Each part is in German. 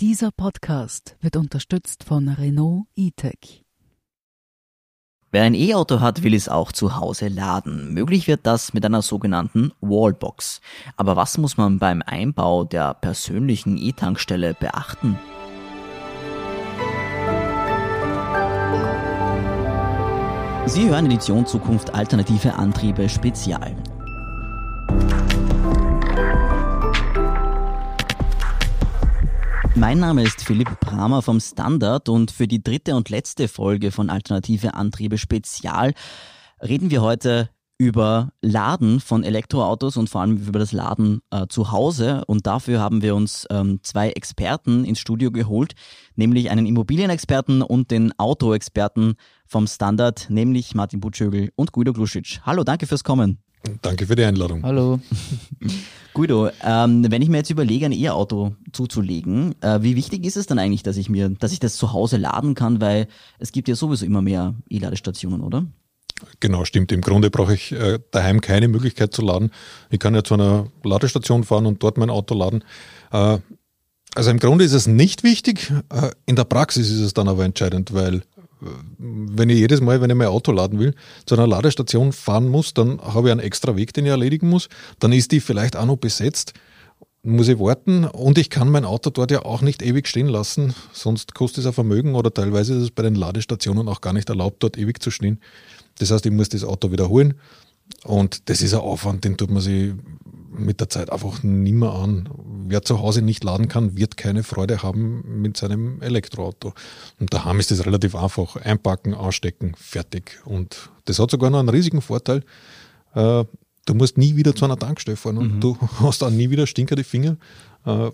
Dieser Podcast wird unterstützt von Renault eTech. Wer ein E-Auto hat, will es auch zu Hause laden. Möglich wird das mit einer sogenannten Wallbox. Aber was muss man beim Einbau der persönlichen E-Tankstelle beachten? Sie hören Edition Zukunft Alternative Antriebe Spezial. Mein Name ist Philipp Bramer vom Standard und für die dritte und letzte Folge von Alternative Antriebe Spezial reden wir heute über Laden von Elektroautos und vor allem über das Laden äh, zu Hause. Und dafür haben wir uns ähm, zwei Experten ins Studio geholt, nämlich einen Immobilienexperten und den Autoexperten vom Standard, nämlich Martin Butschögel und Guido Gluschitsch. Hallo, danke fürs Kommen. Danke für die Einladung. Hallo. Guido, ähm, wenn ich mir jetzt überlege, ein E-Auto zuzulegen, äh, wie wichtig ist es dann eigentlich, dass ich mir, dass ich das zu Hause laden kann, weil es gibt ja sowieso immer mehr E-Ladestationen, oder? Genau, stimmt. Im Grunde brauche ich äh, daheim keine Möglichkeit zu laden. Ich kann ja zu einer Ladestation fahren und dort mein Auto laden. Äh, also im Grunde ist es nicht wichtig. Äh, in der Praxis ist es dann aber entscheidend, weil wenn ich jedes Mal, wenn ich mein Auto laden will, zu einer Ladestation fahren muss, dann habe ich einen extra Weg, den ich erledigen muss. Dann ist die vielleicht auch noch besetzt, muss ich warten und ich kann mein Auto dort ja auch nicht ewig stehen lassen, sonst kostet es ein Vermögen oder teilweise ist es bei den Ladestationen auch gar nicht erlaubt, dort ewig zu stehen. Das heißt, ich muss das Auto wiederholen und das ist ein Aufwand, den tut man sich mit der Zeit einfach nimmer an. Wer zu Hause nicht laden kann, wird keine Freude haben mit seinem Elektroauto. Und daheim ist das relativ einfach. Einpacken, ausstecken, fertig. Und das hat sogar noch einen riesigen Vorteil. Äh, du musst nie wieder zu einer Tankstelle fahren und mhm. du hast auch nie wieder stinkende Finger. Äh,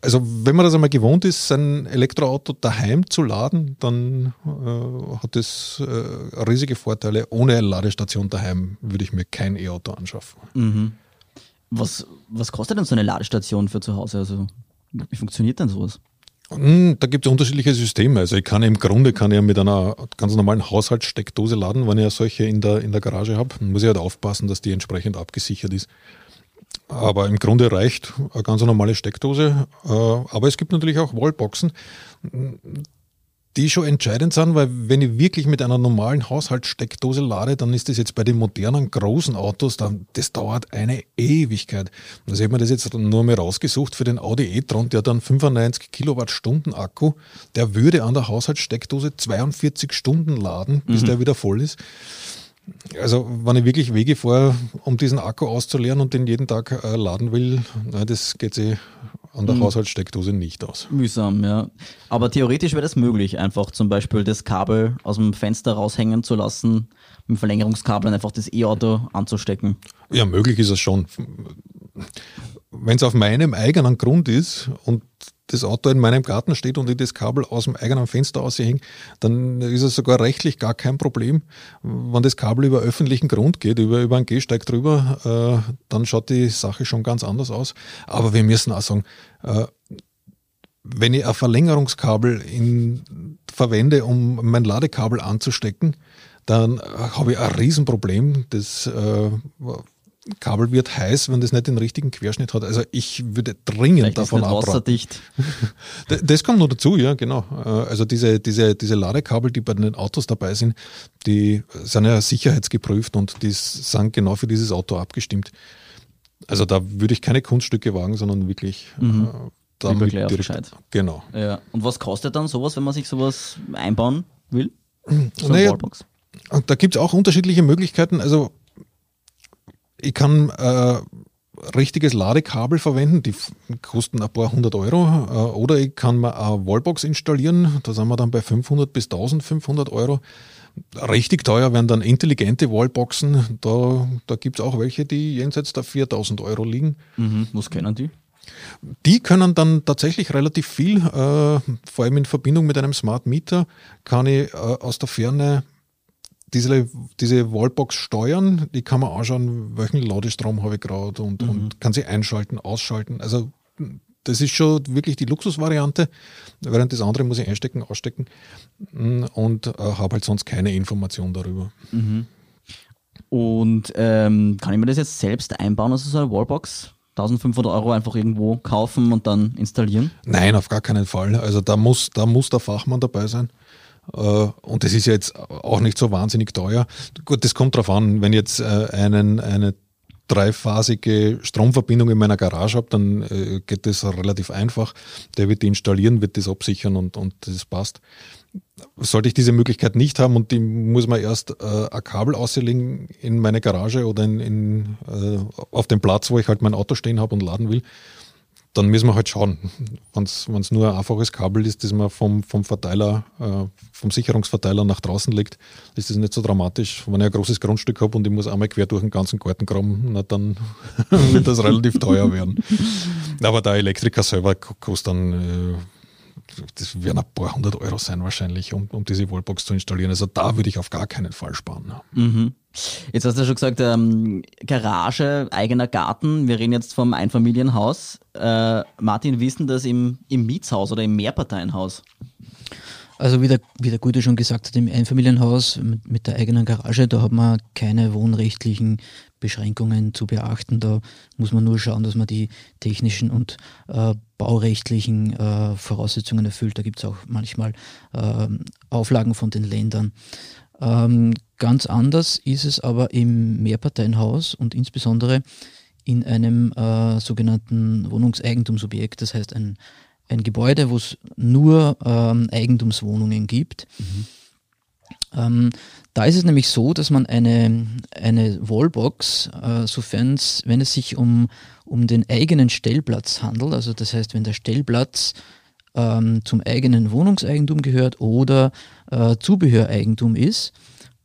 also wenn man das einmal gewohnt ist, sein Elektroauto daheim zu laden, dann äh, hat das äh, riesige Vorteile. Ohne eine Ladestation daheim würde ich mir kein E-Auto anschaffen. Mhm. Was, was kostet denn so eine Ladestation für zu Hause? Also, wie funktioniert denn sowas? Hm, da gibt es unterschiedliche Systeme. Also ich kann im Grunde kann ich mit einer ganz normalen Haushaltssteckdose laden, wenn ich solche in der, in der Garage habe. Dann muss ich halt aufpassen, dass die entsprechend abgesichert ist. Aber im Grunde reicht eine ganz normale Steckdose. Äh, aber es gibt natürlich auch Wallboxen die schon entscheidend sind, weil wenn ich wirklich mit einer normalen Haushaltssteckdose lade, dann ist das jetzt bei den modernen großen Autos, dann, das dauert eine Ewigkeit. Also ich habe mir das jetzt nur mal rausgesucht für den Audi e-tron, der dann 95 Kilowattstunden Akku, der würde an der Haushaltssteckdose 42 Stunden laden, bis mhm. der wieder voll ist. Also, wenn ich wirklich Wege fahre, um diesen Akku auszuleeren und den jeden Tag äh, laden will, na, das geht sich an der mhm. Haushaltssteckdose nicht aus. Mühsam, ja. Aber theoretisch wäre das möglich, einfach zum Beispiel das Kabel aus dem Fenster raushängen zu lassen, mit Verlängerungskabel einfach das E-Auto anzustecken. Ja, möglich ist es schon. Wenn es auf meinem eigenen Grund ist und das Auto in meinem Garten steht und ich das Kabel aus dem eigenen Fenster aushänge, dann ist es sogar rechtlich gar kein Problem. Wenn das Kabel über öffentlichen Grund geht, über, über einen Gehsteig drüber, äh, dann schaut die Sache schon ganz anders aus. Aber wir müssen auch sagen, äh, wenn ich ein Verlängerungskabel in, verwende, um mein Ladekabel anzustecken, dann habe ich ein Riesenproblem. Das äh, Kabel wird heiß, wenn das nicht den richtigen Querschnitt hat. Also ich würde dringend Vielleicht davon abraten. wasserdicht. Das kommt noch dazu, ja, genau. Äh, also diese, diese, diese Ladekabel, die bei den Autos dabei sind, die sind ja sicherheitsgeprüft und die sind genau für dieses Auto abgestimmt. Also da würde ich keine Kunststücke wagen, sondern wirklich mhm. äh, damit direkt, Bescheid. Genau. Ja. Und was kostet dann sowas, wenn man sich sowas einbauen will? So naja, da gibt es auch unterschiedliche Möglichkeiten. Also ich kann äh, richtiges Ladekabel verwenden, die kosten ein paar hundert Euro. Äh, oder ich kann mir eine Wallbox installieren, da sind wir dann bei 500 bis 1500 Euro. Richtig teuer werden dann intelligente Wallboxen. Da, da gibt es auch welche, die jenseits der 4000 Euro liegen. Mhm. Was kennen die? Die können dann tatsächlich relativ viel, äh, vor allem in Verbindung mit einem Smart Meter, kann ich äh, aus der Ferne diese, diese Wallbox steuern, die kann man anschauen, welchen Ladestrom habe ich gerade und, mhm. und kann sie einschalten, ausschalten. Also das ist schon wirklich die Luxusvariante, während das andere muss ich einstecken, ausstecken mm, und äh, habe halt sonst keine Information darüber. Mhm. Und ähm, kann ich mir das jetzt selbst einbauen, also so eine Wallbox? 1500 Euro einfach irgendwo kaufen und dann installieren? Nein, auf gar keinen Fall. Also da muss, da muss der Fachmann dabei sein. Äh, und das ist jetzt auch nicht so wahnsinnig teuer. Gut, das kommt drauf an, wenn ich jetzt äh, einen, eine dreiphasige Stromverbindung in meiner Garage habe, dann äh, geht das relativ einfach. Der wird die installieren, wird das absichern und, und das passt. Sollte ich diese Möglichkeit nicht haben und die muss man erst äh, ein Kabel auslegen in meine Garage oder in, in, äh, auf dem Platz, wo ich halt mein Auto stehen habe und laden will, dann müssen wir halt schauen. Wenn es nur ein einfaches Kabel ist, das man vom, vom Verteiler, äh, vom Sicherungsverteiler nach draußen legt, ist das nicht so dramatisch. Wenn ich ein großes Grundstück habe und ich muss einmal quer durch den ganzen Garten graben, na, dann wird das relativ teuer werden. Aber der Elektriker selber kostet dann äh, das werden ein paar hundert Euro sein wahrscheinlich, um, um diese Wallbox zu installieren. Also da würde ich auf gar keinen Fall sparen. Mhm. Jetzt hast du schon gesagt, ähm, Garage, eigener Garten. Wir reden jetzt vom Einfamilienhaus. Äh, Martin, wie ist denn das im, im Mietshaus oder im Mehrparteienhaus? Also wie der, wie der Gute schon gesagt hat, im Einfamilienhaus mit, mit der eigenen Garage, da hat man keine wohnrechtlichen Beschränkungen zu beachten. Da muss man nur schauen, dass man die technischen und äh, baurechtlichen äh, Voraussetzungen erfüllt. Da gibt es auch manchmal äh, Auflagen von den Ländern. Ähm, ganz anders ist es aber im Mehrparteienhaus und insbesondere in einem äh, sogenannten Wohnungseigentumsobjekt, das heißt ein, ein Gebäude, wo es nur ähm, Eigentumswohnungen gibt. Mhm. Ähm, da ist es nämlich so, dass man eine, eine Wallbox, äh, sofern es, wenn es sich um, um den eigenen Stellplatz handelt, also das heißt, wenn der Stellplatz ähm, zum eigenen Wohnungseigentum gehört oder äh, Zubehöreigentum ist,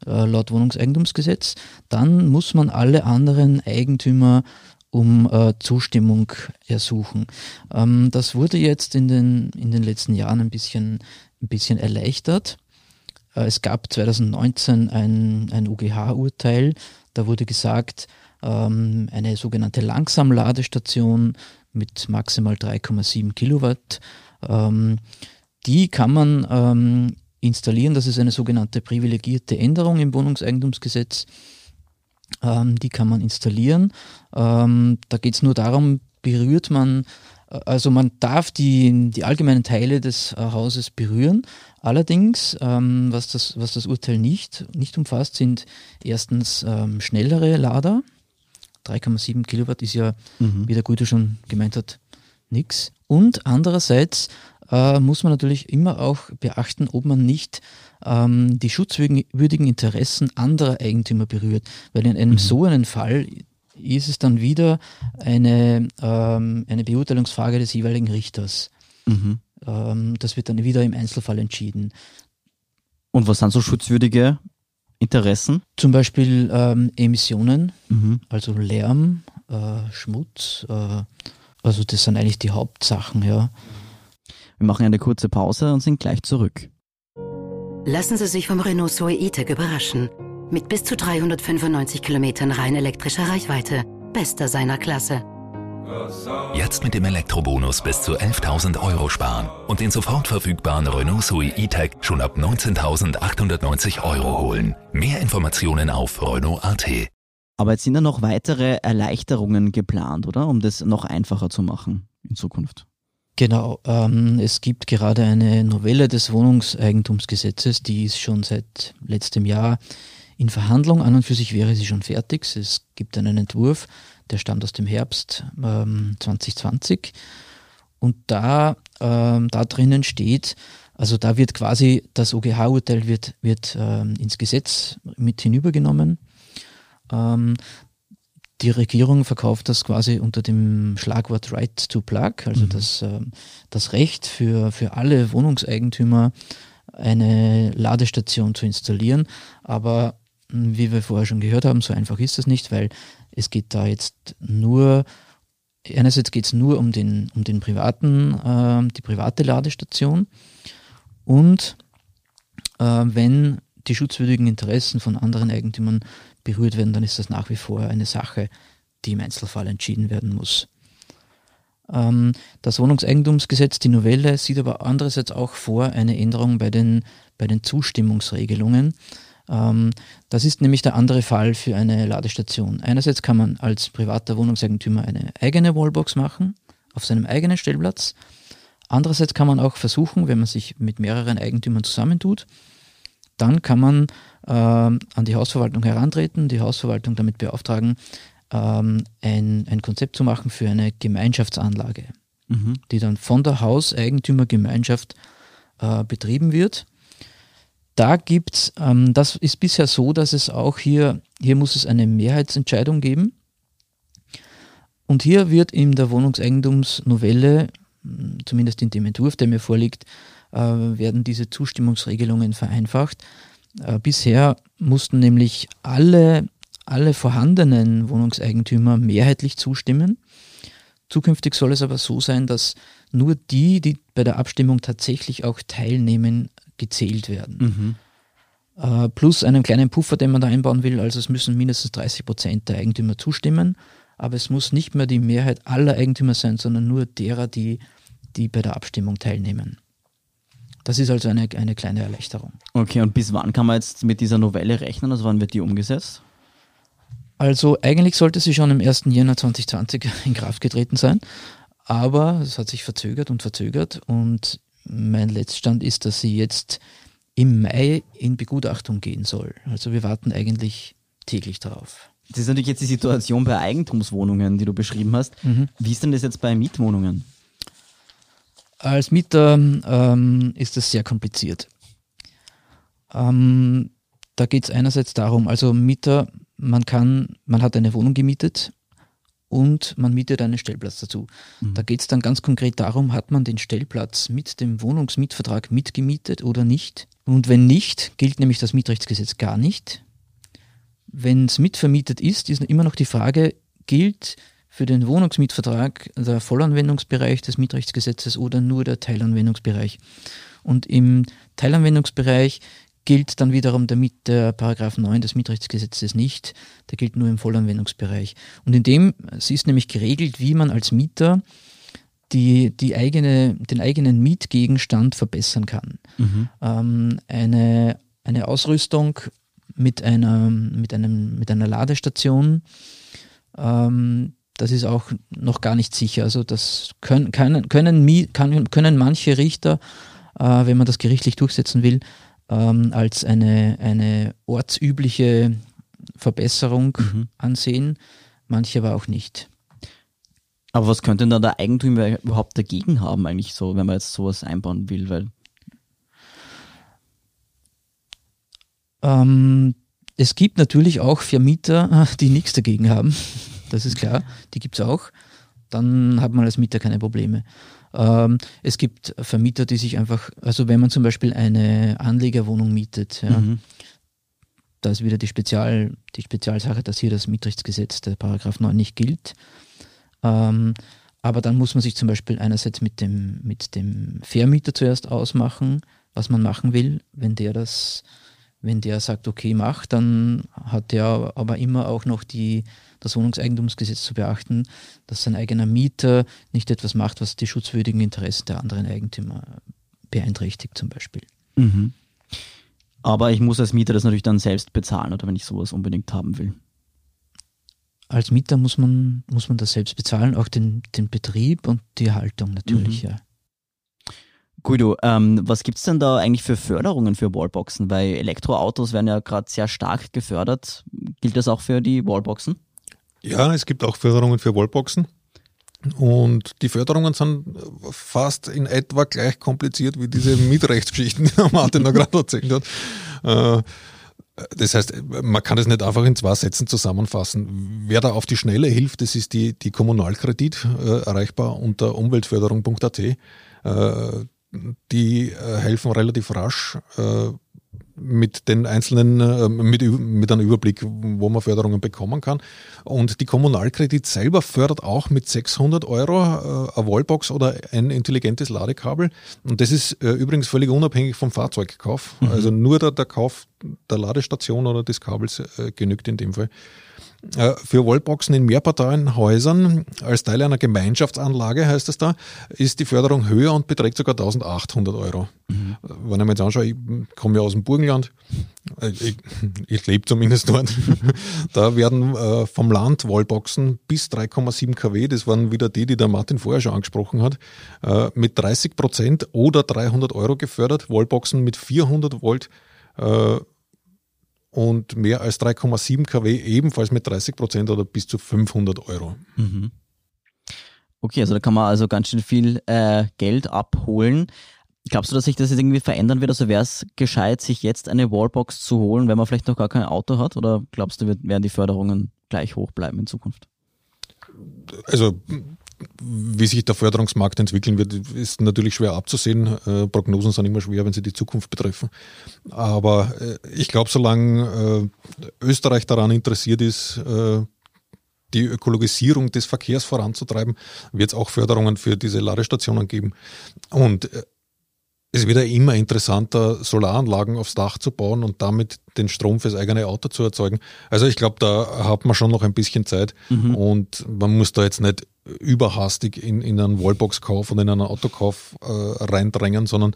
äh, laut Wohnungseigentumsgesetz, dann muss man alle anderen Eigentümer um äh, Zustimmung ersuchen. Ähm, das wurde jetzt in den, in den letzten Jahren ein bisschen, ein bisschen erleichtert. Äh, es gab 2019 ein, ein UGH-Urteil, da wurde gesagt, ähm, eine sogenannte Langsamladestation mit maximal 3,7 Kilowatt, ähm, die kann man ähm, installieren. Das ist eine sogenannte privilegierte Änderung im Wohnungseigentumsgesetz. die kann man installieren. da geht es nur darum, berührt man also man darf die, die allgemeinen Teile des äh, Hauses berühren. Allerdings, ähm, was, das, was das Urteil nicht, nicht umfasst, sind erstens ähm, schnellere Lader. 3,7 Kilowatt ist ja, mhm. wie der Gute schon gemeint hat, nichts. Und andererseits äh, muss man natürlich immer auch beachten, ob man nicht ähm, die schutzwürdigen Interessen anderer Eigentümer berührt. Weil in einem mhm. so einen Fall ist es dann wieder eine, ähm, eine Beurteilungsfrage des jeweiligen Richters. Mhm. Ähm, das wird dann wieder im Einzelfall entschieden. Und was sind so schutzwürdige Interessen? Zum Beispiel ähm, Emissionen, mhm. also Lärm, äh, Schmutz. Äh, also das sind eigentlich die Hauptsachen, ja. Wir machen eine kurze Pause und sind gleich zurück. Lassen Sie sich vom Renault Zoe E-Tech überraschen. Mit bis zu 395 Kilometern rein elektrischer Reichweite. Bester seiner Klasse. Jetzt mit dem Elektrobonus bis zu 11.000 Euro sparen und den sofort verfügbaren Renault Zoe E-Tech schon ab 19.890 Euro holen. Mehr Informationen auf Renault.at. Aber jetzt sind da noch weitere Erleichterungen geplant, oder? Um das noch einfacher zu machen in Zukunft. Genau, ähm, es gibt gerade eine Novelle des Wohnungseigentumsgesetzes, die ist schon seit letztem Jahr in Verhandlung. An und für sich wäre sie schon fertig. Es gibt einen Entwurf, der stammt aus dem Herbst ähm, 2020. Und da, ähm, da drinnen steht, also da wird quasi das OGH-Urteil wird, wird ähm, ins Gesetz mit hinübergenommen. Ähm, die Regierung verkauft das quasi unter dem Schlagwort Right to Plug, also mhm. das, äh, das Recht für, für alle Wohnungseigentümer eine Ladestation zu installieren. Aber wie wir vorher schon gehört haben, so einfach ist das nicht, weil es geht da jetzt nur, einerseits geht es nur um den, um den privaten, äh, die private Ladestation und äh, wenn die schutzwürdigen Interessen von anderen Eigentümern berührt werden, dann ist das nach wie vor eine Sache, die im Einzelfall entschieden werden muss. Ähm, das Wohnungseigentumsgesetz, die Novelle, sieht aber andererseits auch vor eine Änderung bei den, bei den Zustimmungsregelungen. Ähm, das ist nämlich der andere Fall für eine Ladestation. Einerseits kann man als privater Wohnungseigentümer eine eigene Wallbox machen auf seinem eigenen Stellplatz. Andererseits kann man auch versuchen, wenn man sich mit mehreren Eigentümern zusammentut, dann kann man äh, an die Hausverwaltung herantreten, die Hausverwaltung damit beauftragen, ähm, ein, ein Konzept zu machen für eine Gemeinschaftsanlage, mhm. die dann von der Hauseigentümergemeinschaft äh, betrieben wird. Da gibt's, ähm, das ist bisher so, dass es auch hier, hier muss es eine Mehrheitsentscheidung geben. Und hier wird in der Wohnungseigentumsnovelle, zumindest in dem Entwurf, der mir vorliegt, werden diese Zustimmungsregelungen vereinfacht. Äh, bisher mussten nämlich alle, alle vorhandenen Wohnungseigentümer mehrheitlich zustimmen. Zukünftig soll es aber so sein, dass nur die, die bei der Abstimmung tatsächlich auch teilnehmen, gezählt werden. Mhm. Äh, plus einen kleinen Puffer, den man da einbauen will. Also es müssen mindestens 30 Prozent der Eigentümer zustimmen. Aber es muss nicht mehr die Mehrheit aller Eigentümer sein, sondern nur derer, die, die bei der Abstimmung teilnehmen. Das ist also eine, eine kleine Erleichterung. Okay, und bis wann kann man jetzt mit dieser Novelle rechnen? Also wann wird die umgesetzt? Also eigentlich sollte sie schon am 1. Jänner 2020 in Kraft getreten sein, aber es hat sich verzögert und verzögert und mein Letztstand ist, dass sie jetzt im Mai in Begutachtung gehen soll. Also wir warten eigentlich täglich darauf. Das ist natürlich jetzt die Situation bei Eigentumswohnungen, die du beschrieben hast. Mhm. Wie ist denn das jetzt bei Mietwohnungen? Als Mieter ähm, ist das sehr kompliziert. Ähm, da geht es einerseits darum, also Mieter, man kann, man hat eine Wohnung gemietet und man mietet einen Stellplatz dazu. Mhm. Da geht es dann ganz konkret darum, hat man den Stellplatz mit dem Wohnungsmietvertrag mitgemietet oder nicht. Und wenn nicht, gilt nämlich das Mietrechtsgesetz gar nicht. Wenn es mitvermietet ist, ist immer noch die Frage, gilt für den Wohnungsmietvertrag der Vollanwendungsbereich des Mietrechtsgesetzes oder nur der Teilanwendungsbereich. Und im Teilanwendungsbereich gilt dann wiederum der, Miet, der Paragraph 9 des Mietrechtsgesetzes nicht, der gilt nur im Vollanwendungsbereich. Und in dem es ist nämlich geregelt, wie man als Mieter die, die eigene, den eigenen Mietgegenstand verbessern kann. Mhm. Ähm, eine, eine Ausrüstung mit einer, mit einem, mit einer Ladestation, ähm, das ist auch noch gar nicht sicher. Also das können, können, können, können manche Richter, äh, wenn man das gerichtlich durchsetzen will, ähm, als eine, eine ortsübliche Verbesserung mhm. ansehen, manche aber auch nicht. Aber was könnte denn da der Eigentümer überhaupt dagegen haben, eigentlich so, wenn man jetzt sowas einbauen will? Weil ähm, es gibt natürlich auch Vermieter, die nichts dagegen haben. Das ist klar, die gibt es auch. Dann hat man als Mieter keine Probleme. Ähm, es gibt Vermieter, die sich einfach, also wenn man zum Beispiel eine Anlegerwohnung mietet, ja, mhm. da ist wieder die, Spezial, die Spezialsache, dass hier das Mietrechtsgesetz, der Paragraph 9 nicht gilt. Ähm, aber dann muss man sich zum Beispiel einerseits mit dem, mit dem Vermieter zuerst ausmachen, was man machen will. Wenn der das, wenn der sagt, okay, mach, dann hat der aber immer auch noch die das Wohnungseigentumsgesetz zu beachten, dass sein eigener Mieter nicht etwas macht, was die schutzwürdigen Interessen der anderen Eigentümer beeinträchtigt zum Beispiel. Mhm. Aber ich muss als Mieter das natürlich dann selbst bezahlen, oder wenn ich sowas unbedingt haben will. Als Mieter muss man, muss man das selbst bezahlen, auch den, den Betrieb und die Erhaltung natürlich, mhm. ja. Guido, ähm, was gibt es denn da eigentlich für Förderungen für Wallboxen? Weil Elektroautos werden ja gerade sehr stark gefördert. Gilt das auch für die Wallboxen? Ja, es gibt auch Förderungen für Wallboxen. Und die Förderungen sind fast in etwa gleich kompliziert wie diese Mietrechtsgeschichten, die Martin da gerade erzählt hat. Äh, das heißt, man kann das nicht einfach in zwei Sätzen zusammenfassen. Wer da auf die Schnelle hilft, das ist die, die Kommunalkredit, äh, erreichbar unter umweltförderung.at. Äh, die helfen relativ rasch mit den einzelnen, äh, mit, mit einem Überblick, wo man Förderungen bekommen kann. Und die Kommunalkredit selber fördert auch mit 600 Euro äh, eine Wallbox oder ein intelligentes Ladekabel. Und das ist äh, übrigens völlig unabhängig vom Fahrzeugkauf. Mhm. Also nur der, der Kauf der Ladestation oder des Kabels genügt in dem Fall. Äh, für Wallboxen in Mehrparteienhäusern als Teil einer Gemeinschaftsanlage, heißt es da, ist die Förderung höher und beträgt sogar 1800 Euro. Mhm. Wenn ich mir jetzt anschaue, ich komme ja aus dem Burgenland, äh, ich, ich lebe zumindest dort, da werden äh, vom Land Wallboxen bis 3,7 kW, das waren wieder die, die der Martin vorher schon angesprochen hat, mit 30 Prozent oder 300 Euro gefördert, Wallboxen mit 400 Volt und mehr als 3,7 kW ebenfalls mit 30 Prozent oder bis zu 500 Euro. Mhm. Okay, also da kann man also ganz schön viel äh, Geld abholen. Glaubst du, dass sich das jetzt irgendwie verändern wird? Also wäre es gescheit, sich jetzt eine Wallbox zu holen, wenn man vielleicht noch gar kein Auto hat? Oder glaubst du, werden die Förderungen gleich hoch bleiben in Zukunft? Also wie sich der Förderungsmarkt entwickeln wird, ist natürlich schwer abzusehen. Äh, Prognosen sind immer schwer, wenn sie die Zukunft betreffen. Aber äh, ich glaube, solange äh, Österreich daran interessiert ist, äh, die Ökologisierung des Verkehrs voranzutreiben, wird es auch Förderungen für diese Ladestationen geben. Und äh, es wird ja immer interessanter, Solaranlagen aufs Dach zu bauen und damit den Strom fürs eigene Auto zu erzeugen. Also ich glaube, da hat man schon noch ein bisschen Zeit mhm. und man muss da jetzt nicht überhastig in, in einen Wallbox-Kauf und in einen Autokauf äh, reindrängen, sondern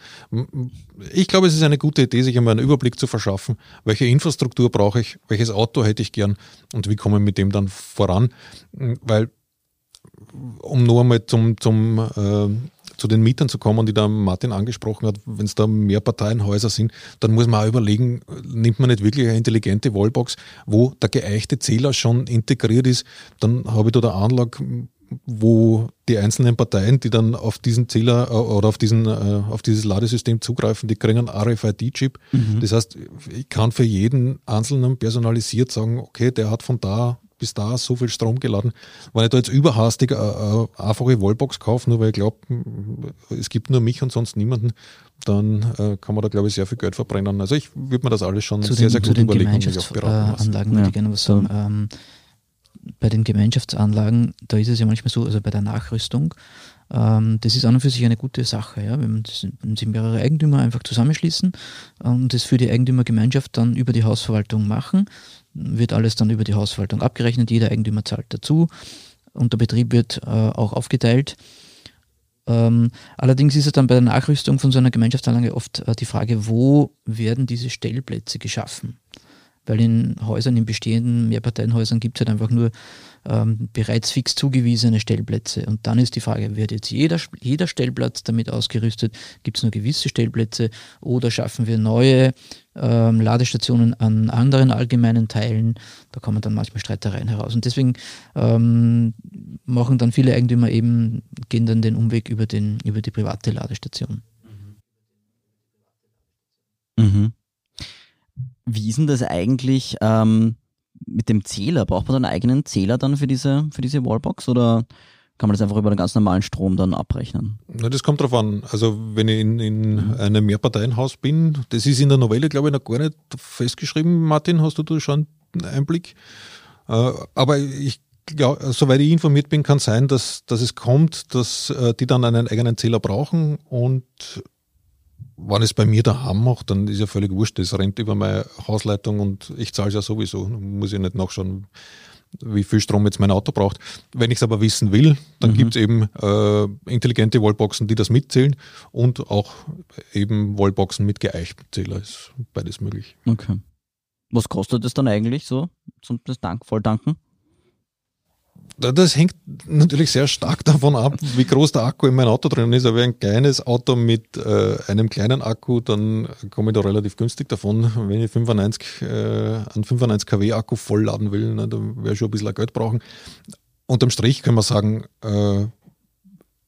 ich glaube, es ist eine gute Idee, sich einmal einen Überblick zu verschaffen, welche Infrastruktur brauche ich, welches Auto hätte ich gern und wie komme ich mit dem dann voran. Weil, um nur einmal zum, zum äh, zu den Mietern zu kommen, die da Martin angesprochen hat, wenn es da mehr Parteienhäuser sind, dann muss man auch überlegen, nimmt man nicht wirklich eine intelligente Wallbox, wo der geeichte Zähler schon integriert ist, dann habe ich da eine Anlage, wo die einzelnen Parteien, die dann auf diesen Zähler äh, oder auf diesen äh, auf dieses Ladesystem zugreifen, die kriegen einen RFID-Chip. Mhm. Das heißt, ich kann für jeden einzelnen personalisiert sagen, okay, der hat von da bis da so viel Strom geladen. Wenn ich da jetzt überhastig eine, eine einfache Wallbox kaufe, nur weil ich glaube, es gibt nur mich und sonst niemanden, dann äh, kann man da, glaube ich, sehr viel Geld verbrennen. Also ich würde mir das alles schon zu sehr, den, sehr gut überlegen. Zu den Gemeinschaftsanlagen würde ich gerne was sagen. Ähm, bei den Gemeinschaftsanlagen, da ist es ja manchmal so, also bei der Nachrüstung, ähm, das ist an und für sich eine gute Sache, ja, wenn, das, wenn sich mehrere Eigentümer einfach zusammenschließen und das für die Eigentümergemeinschaft dann über die Hausverwaltung machen, wird alles dann über die Hausverwaltung abgerechnet, jeder Eigentümer zahlt dazu und der Betrieb wird äh, auch aufgeteilt. Ähm, allerdings ist es dann bei der Nachrüstung von so einer Gemeinschaftsanlage oft äh, die Frage, wo werden diese Stellplätze geschaffen? Weil in Häusern, in bestehenden Mehrparteienhäusern gibt es halt einfach nur ähm, bereits fix zugewiesene Stellplätze. Und dann ist die Frage, wird jetzt jeder, jeder Stellplatz damit ausgerüstet? Gibt es nur gewisse Stellplätze oder schaffen wir neue ähm, Ladestationen an anderen allgemeinen Teilen? Da kommen dann manchmal Streitereien heraus. Und deswegen ähm, machen dann viele Eigentümer eben, gehen dann den Umweg über, den, über die private Ladestation. Mhm. Wie ist denn das eigentlich ähm, mit dem Zähler? Braucht man dann einen eigenen Zähler dann für diese, für diese Wallbox oder kann man das einfach über den ganz normalen Strom dann abrechnen? Na, das kommt drauf an. Also wenn ich in, in mhm. einem Mehrparteienhaus bin, das ist in der Novelle, glaube ich, noch gar nicht festgeschrieben. Martin, hast du da schon einen Einblick? Äh, aber ich glaube, soweit ich informiert bin, kann sein, dass, dass es kommt, dass äh, die dann einen eigenen Zähler brauchen und wenn es bei mir daheim macht, dann ist ja völlig wurscht. Das rennt über meine Hausleitung und ich zahle es ja sowieso. Muss ich nicht nachschauen, wie viel Strom jetzt mein Auto braucht. Wenn ich es aber wissen will, dann mhm. gibt es eben äh, intelligente Wallboxen, die das mitzählen und auch eben Wallboxen mit geeichtem Zähler. Ist beides möglich. Okay. Was kostet es dann eigentlich so zum das Dank, Volltanken? Das hängt natürlich sehr stark davon ab, wie groß der Akku in meinem Auto drin ist. Aber ein kleines Auto mit äh, einem kleinen Akku, dann komme ich da relativ günstig davon. Wenn ich 95, äh, einen 95 kW Akku vollladen will, ne, dann werde ich schon ein bisschen Geld brauchen. Unterm Strich können wir sagen, äh,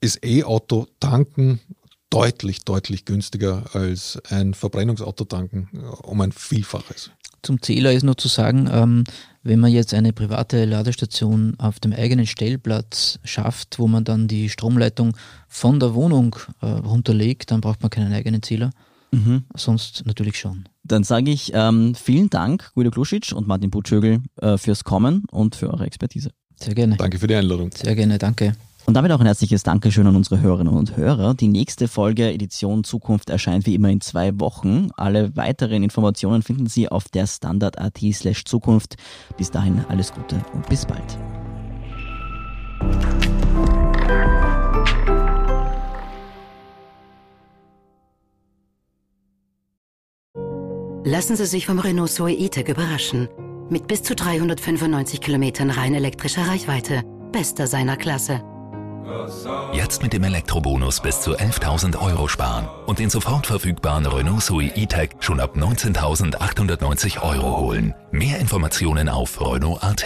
ist E-Auto tanken deutlich, deutlich günstiger als ein Verbrennungsauto tanken, um ein Vielfaches. Zum Zähler ist nur zu sagen, ähm, wenn man jetzt eine private Ladestation auf dem eigenen Stellplatz schafft, wo man dann die Stromleitung von der Wohnung äh, runterlegt, dann braucht man keinen eigenen Zähler. Mhm. Sonst natürlich schon. Dann sage ich ähm, vielen Dank, Guido Kluschitsch und Martin Butschögel, äh, fürs Kommen und für eure Expertise. Sehr gerne. Danke für die Einladung. Sehr gerne, danke. Und damit auch ein herzliches Dankeschön an unsere Hörerinnen und Hörer. Die nächste Folge Edition Zukunft erscheint wie immer in zwei Wochen. Alle weiteren Informationen finden Sie auf der Standard.at slash Zukunft. Bis dahin alles Gute und bis bald. Lassen Sie sich vom Renault Zoe E-Tech überraschen. Mit bis zu 395 Kilometern rein elektrischer Reichweite. Bester seiner Klasse. Jetzt mit dem Elektrobonus bis zu 11.000 Euro sparen und den sofort verfügbaren Renault Zoe E-Tech schon ab 19.890 Euro holen. Mehr Informationen auf Renault.at.